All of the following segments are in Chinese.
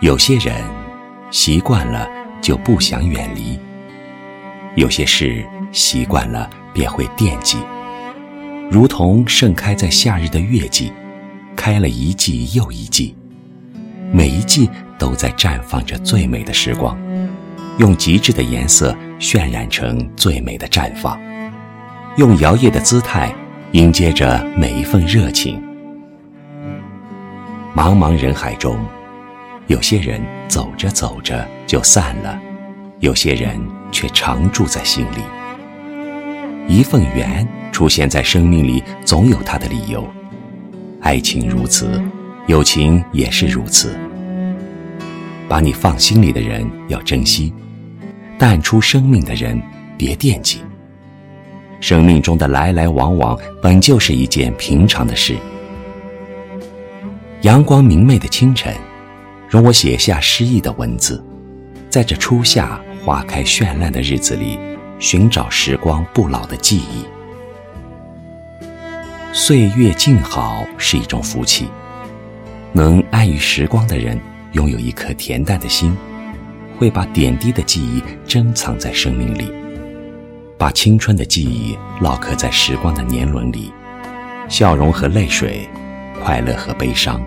有些人习惯了就不想远离，有些事习惯了便会惦记，如同盛开在夏日的月季，开了一季又一季，每一季都在绽放着最美的时光，用极致的颜色渲染成最美的绽放，用摇曳的姿态迎接着每一份热情。茫茫人海中。有些人走着走着就散了，有些人却常住在心里。一份缘出现在生命里，总有它的理由。爱情如此，友情也是如此。把你放心里的人要珍惜，淡出生命的人别惦记。生命中的来来往往本就是一件平常的事。阳光明媚的清晨。容我写下诗意的文字，在这初夏花开绚烂的日子里，寻找时光不老的记忆。岁月静好是一种福气，能安于时光的人，拥有一颗恬淡的心，会把点滴的记忆珍藏在生命里，把青春的记忆烙刻在时光的年轮里，笑容和泪水，快乐和悲伤。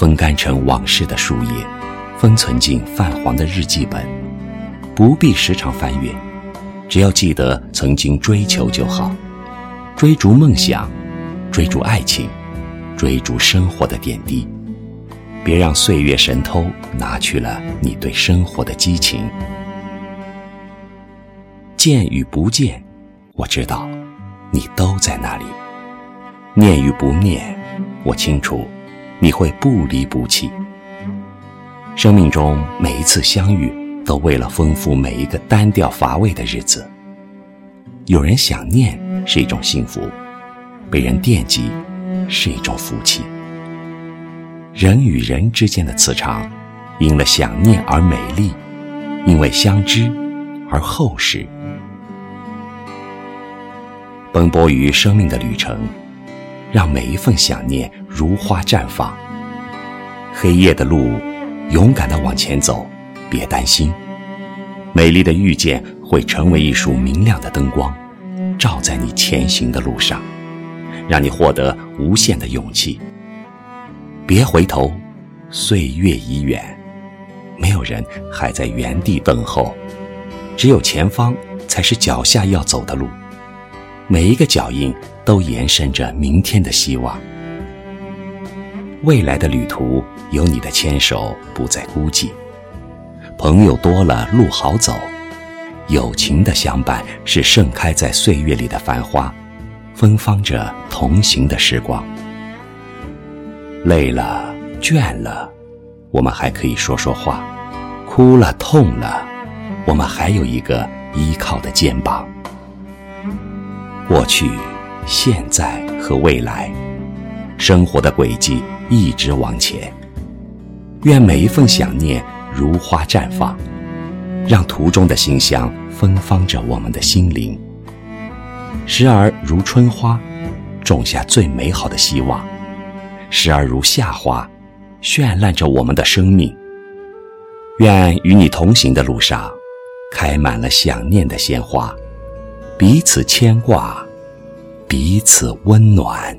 风干成往事的树叶，封存进泛黄的日记本，不必时常翻阅，只要记得曾经追求就好。追逐梦想，追逐爱情，追逐生活的点滴，别让岁月神偷拿去了你对生活的激情。见与不见，我知道，你都在那里；念与不念，我清楚。你会不离不弃。生命中每一次相遇，都为了丰富每一个单调乏味的日子。有人想念是一种幸福，被人惦记是一种福气。人与人之间的磁场，因了想念而美丽，因为相知而厚实。奔波于生命的旅程。让每一份想念如花绽放。黑夜的路，勇敢的往前走，别担心。美丽的遇见会成为一束明亮的灯光，照在你前行的路上，让你获得无限的勇气。别回头，岁月已远，没有人还在原地等候，只有前方才是脚下要走的路。每一个脚印都延伸着明天的希望，未来的旅途有你的牵手，不再孤寂。朋友多了，路好走；友情的相伴是盛开在岁月里的繁花，芬芳着同行的时光。累了，倦了，我们还可以说说话；哭了，痛了，我们还有一个依靠的肩膀。过去、现在和未来，生活的轨迹一直往前。愿每一份想念如花绽放，让途中的馨香芬芳着我们的心灵。时而如春花，种下最美好的希望；时而如夏花，绚烂着我们的生命。愿与你同行的路上，开满了想念的鲜花。彼此牵挂，彼此温暖。